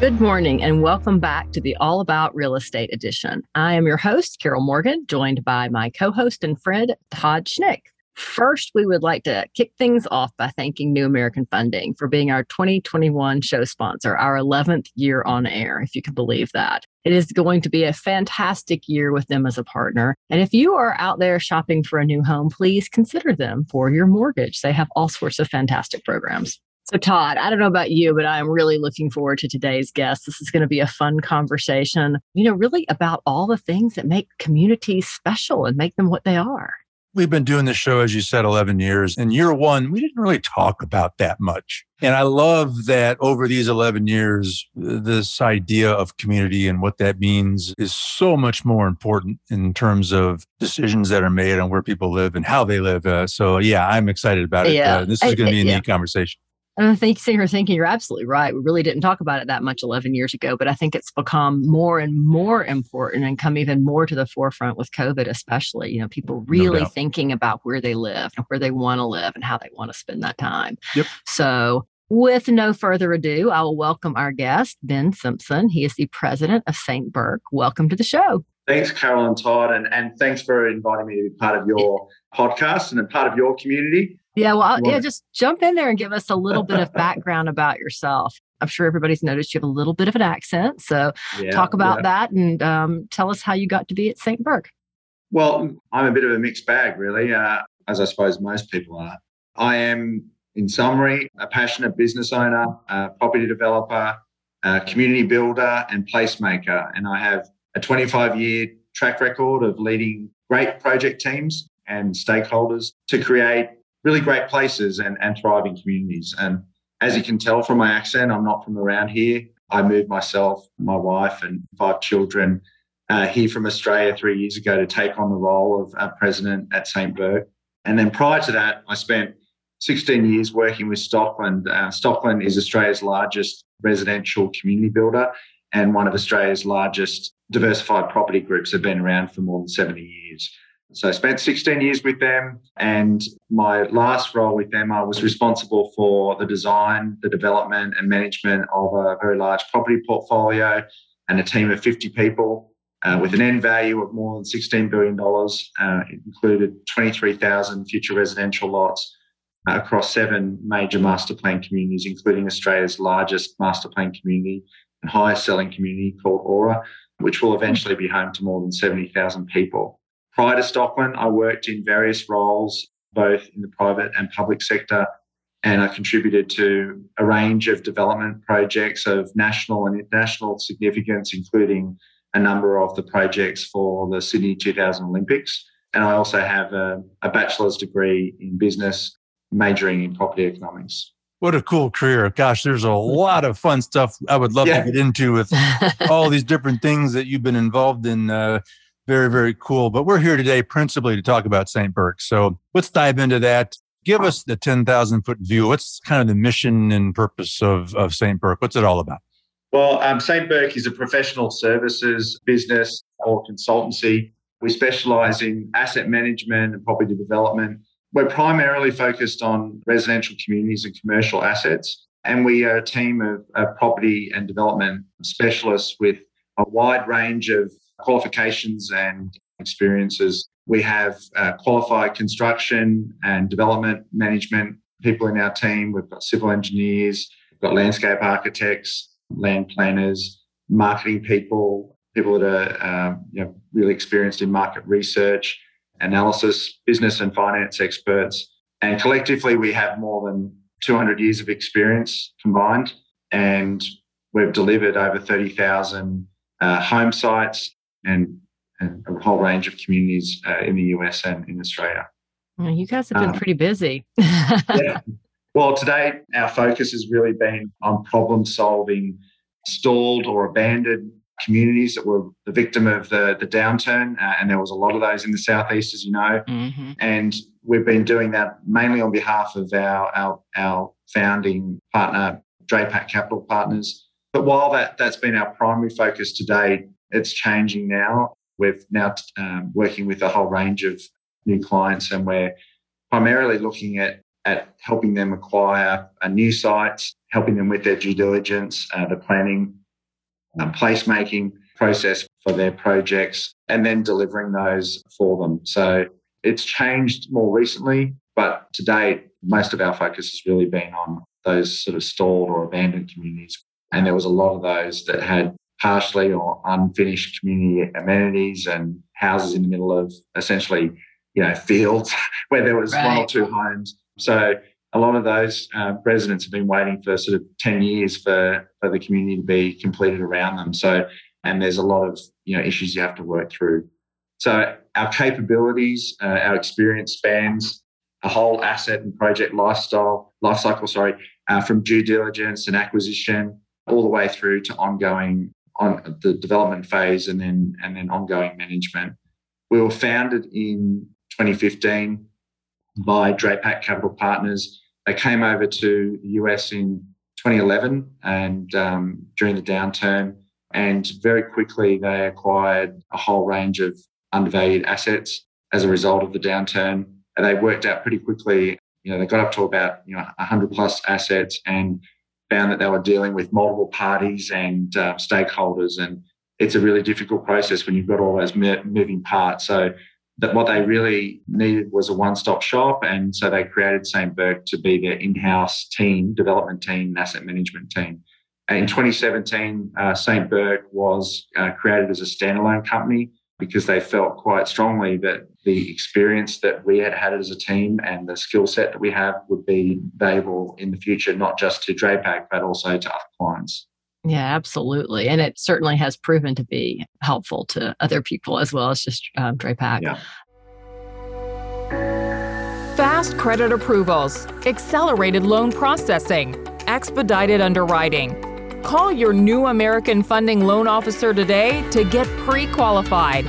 Good morning and welcome back to the All About Real Estate edition. I am your host, Carol Morgan, joined by my co host and friend, Todd Schnick. First, we would like to kick things off by thanking New American Funding for being our 2021 show sponsor, our 11th year on air, if you can believe that. It is going to be a fantastic year with them as a partner. And if you are out there shopping for a new home, please consider them for your mortgage. They have all sorts of fantastic programs. So, Todd, I don't know about you, but I'm really looking forward to today's guest. This is going to be a fun conversation, you know, really about all the things that make communities special and make them what they are. We've been doing this show, as you said, 11 years. In year one, we didn't really talk about that much. And I love that over these 11 years, this idea of community and what that means is so much more important in terms of decisions that are made on where people live and how they live. Uh, so, yeah, I'm excited about it. Yeah. Uh, this is going to be a yeah. neat conversation. And I think sitting here thinking you're absolutely right. We really didn't talk about it that much 11 years ago, but I think it's become more and more important and come even more to the forefront with COVID, especially. You know, people really No thinking about where they live and where they want to live and how they want to spend that time. Yep. So, with no further ado, I will welcome our guest, Ben Simpson. He is the president of St. Bourke. Welcome to the show. Thanks, Carol and Todd, and, and thanks for inviting me to be part of your podcast and a part of your community. Yeah, well, I'll- yeah, just jump in there and give us a little bit of background about yourself. I'm sure everybody's noticed you have a little bit of an accent. So, Yeah, talk about yeah. that and um, tell us how you got to be at St. Bourke. Well, I'm a bit of a mixed bag, really, uh, as I suppose most people are. I am, in summary, a passionate business owner, a property developer, a community builder, and placemaker. And I have a 25 year track record of leading great project teams and stakeholders to create really great places and, and thriving communities. And as you can tell from my accent, I'm not from around here. I moved myself, my wife, and five children uh, here from Australia three years ago to take on the role of uh, president at St. Bourke. And then prior to that, I spent 16 years working with Stockland. Uh, Stockland is Australia's largest residential community builder and one of Australia's largest diversified property groups. Have been around for more than 70 years. So I spent 16 years with them. And my last role with them, I was responsible for the design, the development, and management of a very large property portfolio and a team of 50 people uh, with an end value of more than $16 billion. Uh, it included 23,000 future residential lots uh, across seven major master plan communities, including Australia's largest master plan community and highest selling community called Aura, which will eventually be home to more than 70,000 people. Prior to Stockland, I worked in various roles, both in the private and public sector, and I contributed to a range of development projects of national and international significance, including a number of the projects for the Sydney 2000 Olympics. And I also have a, a bachelor's degree in business, majoring in property economics. What a cool career. Gosh, there's a lot of fun stuff I would love Yeah. to get into with all these different things that you've been involved in. Uh, very, very cool. But we're here today principally to talk about St. Bourke. So let's dive into that. Give us the 10,000 foot view. What's kind of the mission and purpose of, of St. Bourke? What's it all about? Well, um, St. Bourke is a professional services business or consultancy. We specialize in asset management and property development. We're primarily focused on residential communities and commercial assets. And we are a team of, of property and development specialists with a wide range of qualifications and experiences. We have uh, qualified construction and development management people in our team. We've got civil engineers, we've got landscape architects, land planners, marketing people, people that are um, you know, really experienced in market research, analysis, business and finance experts. And collectively, we have more than 200 years of experience combined. And we've delivered over 30,000 uh, home sites and, and a whole range of communities uh, in the US and in Australia. Well, you guys have been Um, pretty busy. Yeah. Well, today our focus has really been on problem solving stalled or abandoned communities that were the victim of the, the downturn. Uh, and there was a lot of those in the Southeast, as you know. Mm-hmm. And we've been doing that mainly on behalf of our, our, our founding partner, Drapac Capital Partners. But while that, that's been our primary focus today, it's changing now. We're now um, working with a whole range of new clients, and we're primarily looking at at helping them acquire a new sites, helping them with their due diligence, uh, the planning, um, placemaking process for their projects, and then delivering those for them. So it's changed more recently, but to date, most of our focus has really been on those sort of stalled or abandoned communities. And there was a lot of those that had partially or unfinished community amenities and houses in the middle of essentially, you know, fields where there was right. one or two homes. So a lot of those uh, residents have been waiting for sort of 10 years for, for the community to be completed around them. So, and there's a lot of, you know, issues you have to work through. So our capabilities, uh, our experience spans a whole asset and project lifestyle, life cycle, sorry, uh, from due diligence and acquisition all the way through to ongoing on the development phase and then and then ongoing management. We were founded in 2015 by Drapac Capital Partners. They came over to the US in 2011 and um, during the downturn, and very quickly they acquired a whole range of undervalued assets as a result of the downturn. And they worked out pretty quickly. You know, they got up to about you know 100 plus assets and found that they were dealing with multiple parties and uh, stakeholders, and it's a really difficult process when you've got all those moving parts. So that what they really needed was a one-stop shop, and so they created St. Bourke to be their in-house team, development team, asset management team. In 2017, uh, St. Bourke was uh, created as a standalone company because they felt quite strongly that the experience that we had had as a team and the skill set that we have would be valuable in the future, not just to Drapac, but also to other clients. Yeah, absolutely. And it certainly has proven to be helpful to other people as well as just um, Drapac. Yeah. Fast credit approvals, accelerated loan processing, expedited underwriting. Call your new American Funding loan officer today to get pre qualified.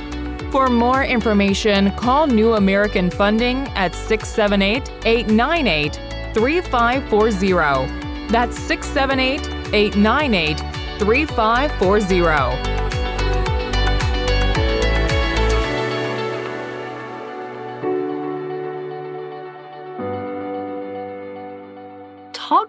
For more information, call New American Funding at 678 898 3540. That's 678 898 3540.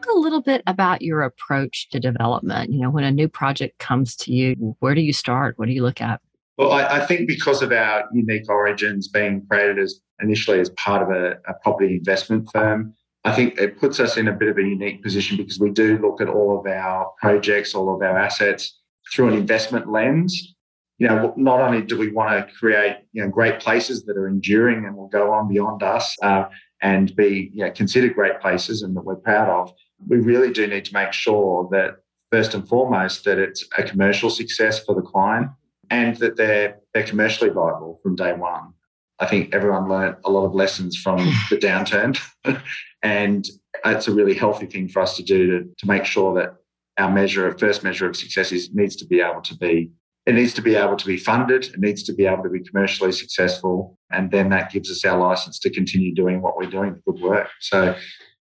Talk a little bit about your approach to development. You know, when a new project comes to you, where do you start? What do you look at? Well, I, I think because of our unique origins being created as initially as part of a, a property investment firm, I think it puts us in a bit of a unique position because we do look at all of our projects, all of our assets through an investment lens. You know, not only do we want to create you know great places that are enduring and will go on beyond us uh, and be you know, considered great places and that we're proud of, we really do need to make sure that first and foremost that it's a commercial success for the client and that they're they're commercially viable from day one. I think everyone learned a lot of lessons from the downturn, and it's a really healthy thing for us to do to, to make sure that our measure of first measure of success is needs to be able to be it needs to be able to be funded, it needs to be able to be commercially successful, and then that gives us our license to continue doing what we're doing, good work. So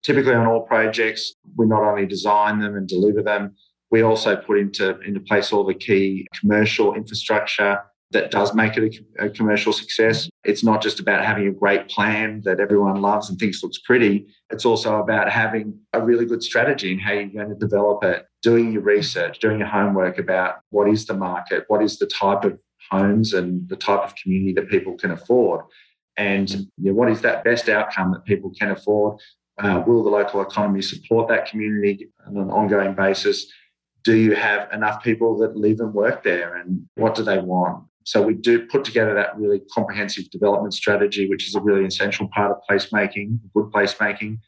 typically on all projects, we not only design them and deliver them, we also put into, into place all the key commercial infrastructure that does make it a, a, commercial success. It's not just about having a great plan that everyone loves and thinks looks pretty. It's also about having a really good strategy and how you're going to develop it, doing your research, doing your homework about what is the market, what is the type of homes and the type of community that people can afford, and you know, what is that best outcome that people can afford. Uh, will the local economy support that community on an ongoing basis? Do you have enough people that live and work there? And what do they want? So we do put together that really comprehensive development strategy, which is a really essential part of placemaking, good placemaking.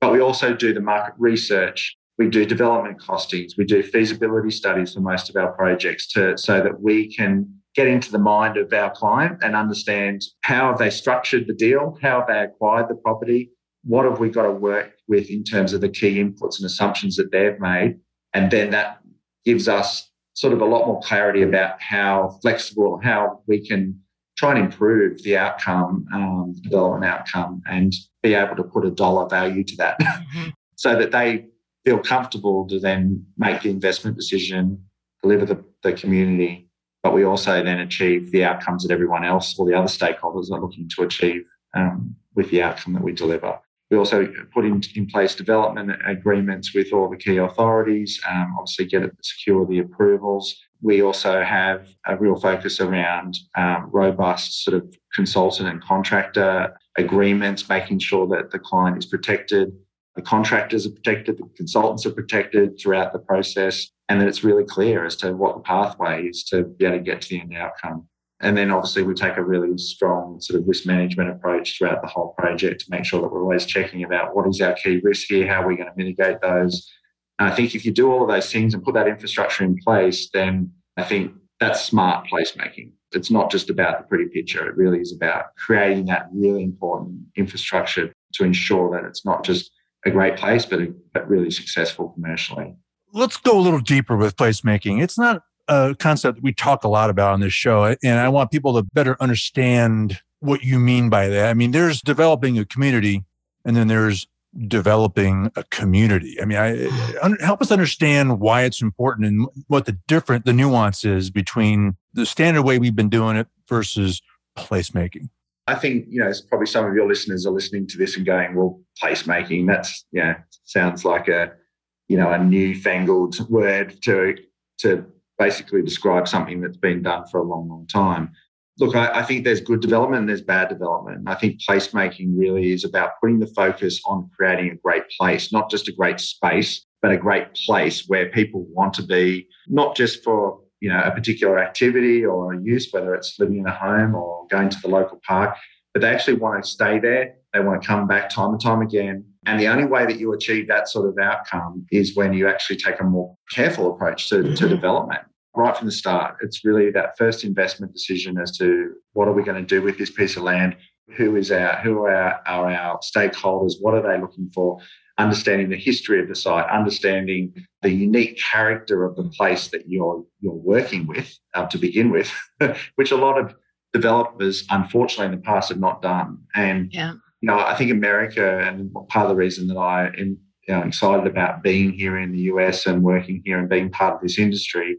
But we also do the market research. We do development costings. We do feasibility studies for most of our projects to, so that we can get into the mind of our client and understand how have they structured the deal, how have they acquired the property, what have we got to work with in terms of the key inputs and assumptions that they've made. And then that gives us sort of a lot more clarity about how flexible, how we can try and improve the outcome, um, development outcome, and be able to put a dollar value to that mm-hmm. so that they feel comfortable to then make the investment decision, deliver the, the community, but we also then achieve the outcomes that everyone else or the other stakeholders are looking to achieve um, with the outcome that we deliver. We also put in, in place development agreements with all the key authorities, um, obviously get it, secure the approvals. We also have a real focus around um, robust sort of consultant and contractor agreements, making sure that the client is protected, the contractors are protected, the consultants are protected throughout the process, and that it's really clear as to what the pathway is to be able to get to the end outcome. And then obviously we take a really strong sort of risk management approach throughout the whole project to make sure that we're always checking about what is our key risk here, how are we going to mitigate those. And I think if you do all of those things and put that infrastructure in place, then I think that's smart placemaking. It's not just about the pretty picture. It really is about creating that really important infrastructure to ensure that it's not just a great place, but, a, but really successful commercially. Let's go a little deeper with placemaking. It's not a concept that we talk a lot about on this show, and I want people to better understand what you mean by that. I mean, there's developing a community, and then there's developing a community. I mean, I, help us understand why it's important and what the different, the nuance is between the standard way we've been doing it versus placemaking. I think, you know, probably some of your listeners are listening to this and going, well, placemaking, that's, you know, sounds like a, you know, a newfangled word to, to basically describe something that's been done for a long, long time. Look, I, I, think there's good development and there's bad development. I think placemaking really is about putting the focus on creating a great place, not just a great space, but a great place where people want to be, not just for you know a particular activity or a use, whether it's living in a home or going to the local park, but they actually want to stay there. They want to come back time and time again. And the only way that you achieve that sort of outcome is when you actually take a more careful approach to, mm-hmm. to development right from the start. It's really that first investment decision as to what are we going to do with this piece of land? Who is our who are our, are our stakeholders? What are they looking for? Understanding the history of the site, understanding the unique character of the place that you're you're working with uh, to begin with, which a lot of developers, unfortunately, in the past have not done. And yeah. You know, I think America, and part of the reason that I am you know, excited about being here in the US and working here and being part of this industry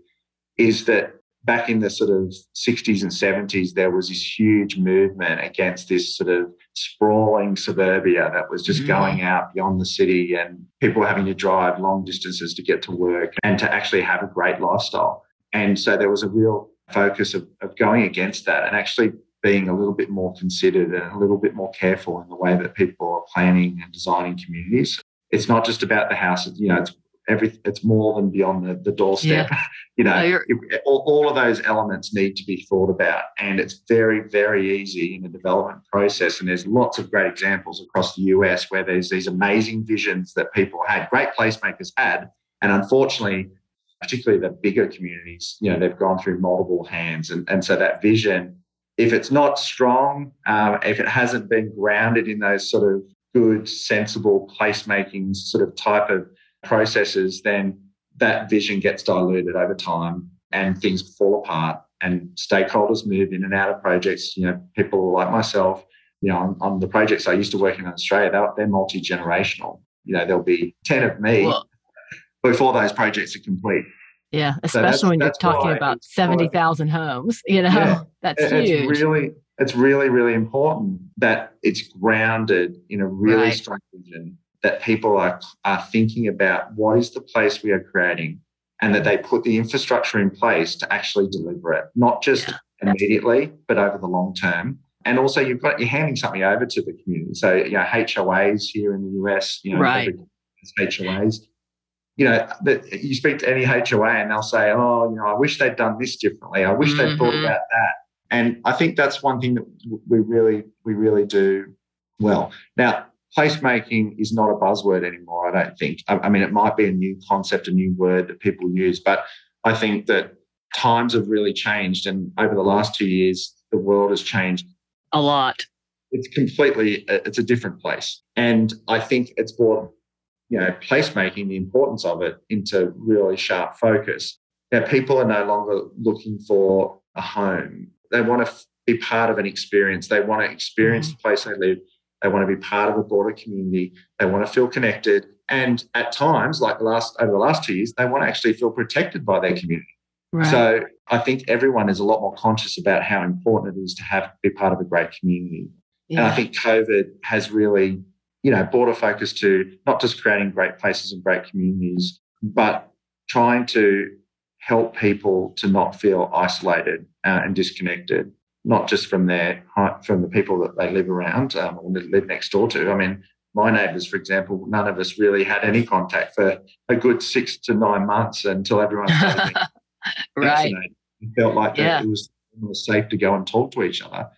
is that back in the sort of 60s and 70s, there was this huge movement against this sort of sprawling suburbia that was just mm. going out beyond the city and people having to drive long distances to get to work and to actually have a great lifestyle. And so there was a real focus of, of going against that and actually being a little bit more considered and a little bit more careful in the way that people are planning and designing communities. It's not just about the house, you know, it's every it's more than beyond the, the doorstep yeah. you know no, it, all, all, of those elements need to be thought about and it's very very easy in the development process and there's lots of great examples across the us where there's these amazing visions that people had great placemakers had and unfortunately particularly the bigger communities you know they've gone through multiple hands and, and so that vision if it's not strong um, if it hasn't been grounded in those sort of good sensible placemaking sort of type of processes, then that vision gets diluted over time and things fall apart and stakeholders move in and out of projects. You know, people like myself, you know, on, on the projects I used to work in Australia, they're, they're multi generational. You know, there'll be 10 of me well, before those projects are complete. Yeah, especially so when you're talking about 70,000 homes, you know, yeah, that's it's huge. Really, it's really, really important that it's grounded in a really right. strong vision that people are, are thinking about what is the place we are creating and that they put the infrastructure in place to actually deliver it, not just yeah. immediately, but over the long term. And also, you've got you're handing something over to the community. So, you know, HOAs here in the US, you know, right. HOAs. You know, that you speak to any HOA and they'll say, "Oh, you know, I wish they'd done this differently. I wish mm-hmm. they'd thought mm-hmm. about that." And I think that's one thing that we really, we really do well. Now, placemaking is not a buzzword anymore, I don't think. I, I mean, it might be a new concept, a new word that people use, but I think that times have really changed. And over the last two years, the world has changed a lot. It's completely, it's a different place. And I think it's brought, you know, placemaking, the importance of it into really sharp focus. Now, people are no longer looking for a home. They want to be part of an experience. They want to experience mm-hmm. the place they live. They want to be part of a broader community. They want to feel connected. And at times, like the last over the last two years, they want to actually feel protected by their community. Right. So I think everyone is a lot more conscious about how important it is to have be part of a great community. Yeah. And I think COVID has really, you know, a focus to not just creating great places and great communities, but trying to help people to not feel isolated uh, and disconnected, not just from their from the people that they live around um, or live next door to. I mean, my neighbours, for example, none of us really had any contact for a good six to nine months until everyone started right. It felt like yeah. it, was, it was safe to go and talk to each other.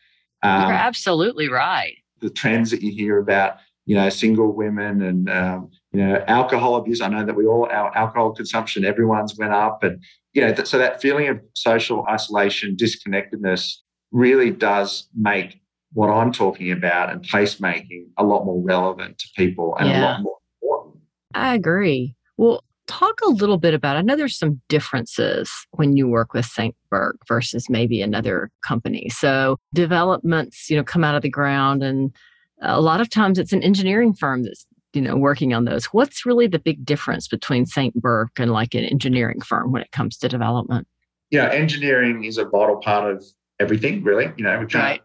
Um, You're absolutely right. The trends that you hear about, you know, single women and um, you know alcohol abuse. I know that we all our alcohol consumption, everyone's went up, and you know, so that feeling of social isolation, disconnectedness, really does make what I'm talking about and placemaking a lot more relevant to people and yeah. a lot more important. I agree. Well, talk a little bit about i know there's some differences when you work with st bourke versus maybe another company so developments you know come out of the ground and a lot of times it's an engineering firm that's you know working on those what's really the big difference between st bourke and like an engineering firm when it comes to development yeah engineering is a vital part of everything really you know we can't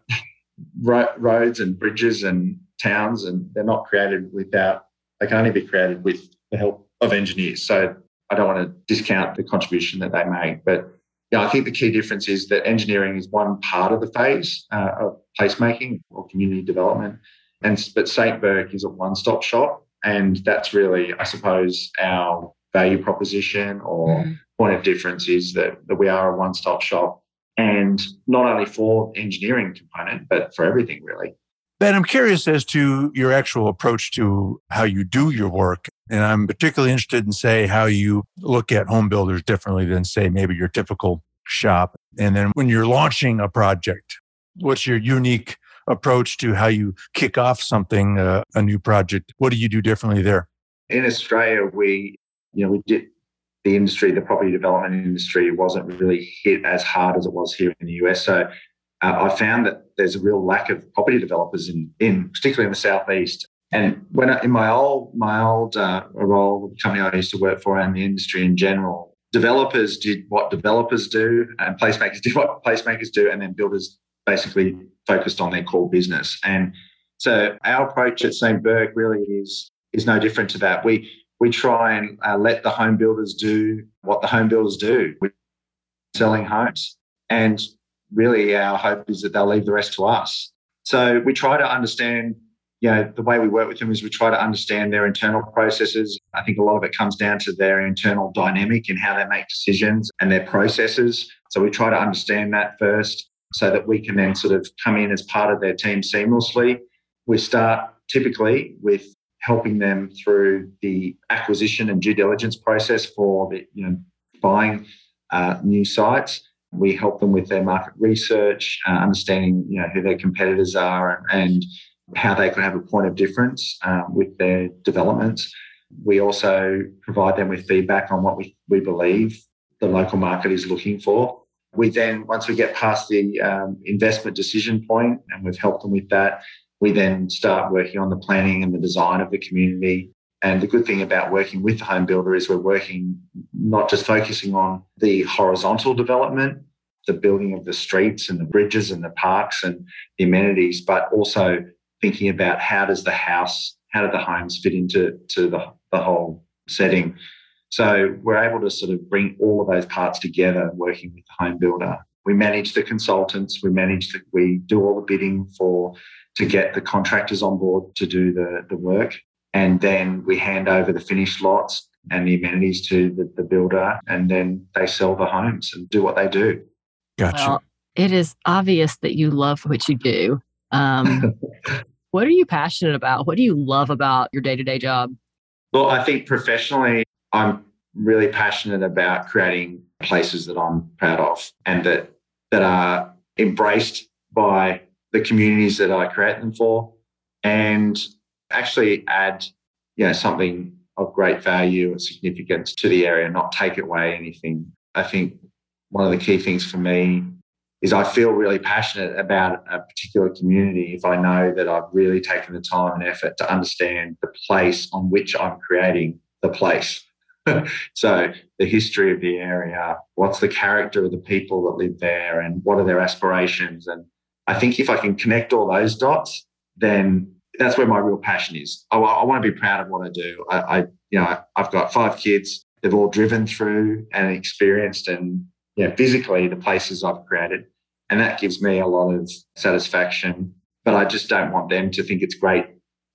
right. roads and bridges and towns and they're not created without they can only be created with the help of engineers. So I don't want to discount the contribution that they make, but yeah, I think the key difference is that engineering is one part of the phase uh, of placemaking or community development, and but St. Bourke is a one-stop shop, and that's really, I suppose, our value proposition or mm. point of difference is that, that we are a one-stop shop, and not only for engineering component, but for everything really. Ben, I'm curious as to your actual approach to how you do your work. And I'm particularly interested in, say, how you look at home builders differently than, say, maybe your typical shop. And then when you're launching a project, what's your unique approach to how you kick off something, uh, a new project? What do you do differently there? In Australia, we, you know, we did the industry, the property development industry wasn't really hit as hard as it was here in the US. So uh, I found that there's a real lack of property developers in, in particularly in the southeast. And when I, in my old my old uh, role, the company I used to work for, and the industry in general, developers did what developers do, and placemakers did what placemakers do, and then builders basically focused on their core business. And so our approach at St. Bourke really is is no different to that. We we try and uh, let the home builders do what the home builders do, with selling homes. And really our hope is that they'll leave the rest to us. So we try to understand, you know, the way we work with them is we try to understand their internal processes. I think a lot of it comes down to their internal dynamic and how they make decisions and their processes. So we try to understand that first so that we can then sort of come in as part of their team seamlessly. We start typically with helping them through the acquisition and due diligence process for the, you know, buying uh, new sites. We help them with their market research, uh, understanding you know who their competitors are and how they could have a point of difference uh, with their developments. We also provide them with feedback on what we, we believe the local market is looking for. We then, once we get past the um, investment decision point and we've helped them with that, we then start working on the planning and the design of the community, and the good thing about working with the home builder is we're working not just focusing on the horizontal development, the building of the streets and the bridges and the parks and the amenities, but also thinking about how does the house, how do the homes fit into to the, the whole setting. So we're able to sort of bring all of those parts together working with the home builder. We manage the consultants, we manage the, we do all the bidding for to get the contractors on board to do the, the work. And then we hand over the finished lots and the amenities to the, the builder, and then they sell the homes and do what they do. Gotcha. Well, it is obvious that you love what you do. Um, what are you passionate about? What do you love about your day to day job? Well, I think professionally, I'm really passionate about creating places that I'm proud of and that that are embraced by the communities that I create them for, and actually add you know something of great value and significance to the area, not take away anything I think one of the key things for me is I feel really passionate about a particular community if I know that I've really taken the time and effort to understand the place on which I'm creating the place. so the history of the area, what's the character of the people that live there, and what are their aspirations. And I think if I can connect all those dots, then that's where my real passion is. I, I want to be proud of what I do. I, I, you know, I've got five kids. They've all driven through and experienced and you know, physically the places I've created. And that gives me a lot of satisfaction. But I just don't want them to think it's great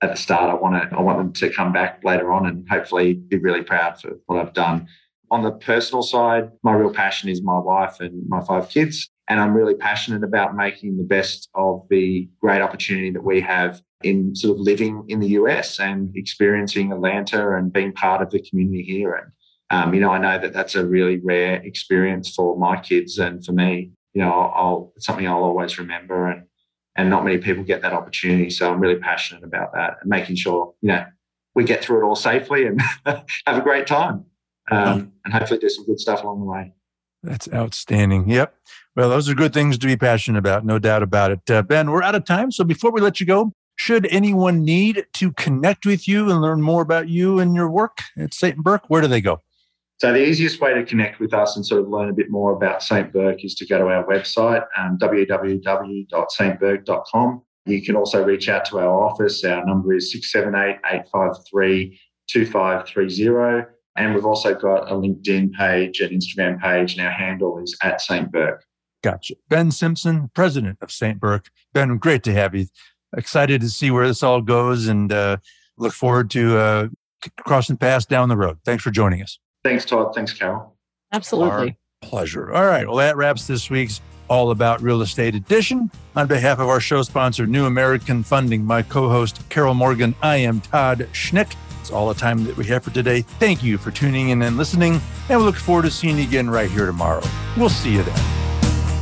at the start. I want to I want them to come back later on and hopefully be really proud for what I've done. On the personal side, my real passion is my wife and my five kids. And I'm really passionate about making the best of the great opportunity that we have in sort of living in the US and experiencing Atlanta and being part of the community here. And, um, you know, I know that that's a really rare experience for my kids and for me. You know, I'll, it's something I'll always remember. And and not many people get that opportunity. So I'm really passionate about that and making sure you know we get through it all safely and have a great time, um, and hopefully do some good stuff along the way. That's outstanding. Yep. Well, those are good things to be passionate about, no doubt about it. Uh, ben, we're out of time. So before we let you go, should anyone need to connect with you and learn more about you and your work at St. Bourke, where do they go? So the easiest way to connect with us and sort of learn a bit more about St. Bourke is to go to our website, um, www.stbourke.com. You can also reach out to our office. Our number is 678-853-2530. And we've also got a LinkedIn page and Instagram page, and our handle is at St. Bourke. Gotcha. Ben Simpson, president of St. Bourke. Ben, great to have you. Excited to see where this all goes and uh, look forward to uh, crossing paths down the road. Thanks for joining us. Thanks, Todd. Thanks, Carol. Absolutely. Our pleasure. All right. Well, that wraps this week's All About Real Estate edition. On behalf of our show sponsor, New American Funding, my co host, Carol Morgan, I am Todd Schnick. It's all the time that we have for today. Thank you for tuning in and listening, and we look forward to seeing you again right here tomorrow. We'll see you then.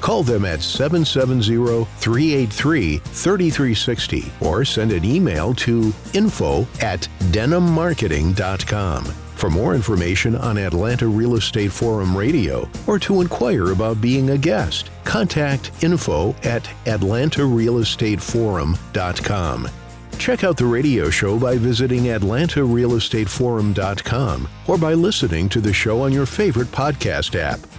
Call them at 770 383 3360 or send an email to info at denimmarketing.com. For more information on Atlanta Real Estate Forum Radio or to inquire about being a guest, contact info at atlantarealestateforum.com. Check out the radio show by visiting atlantarealestateforum.com or by listening to the show on your favorite podcast app.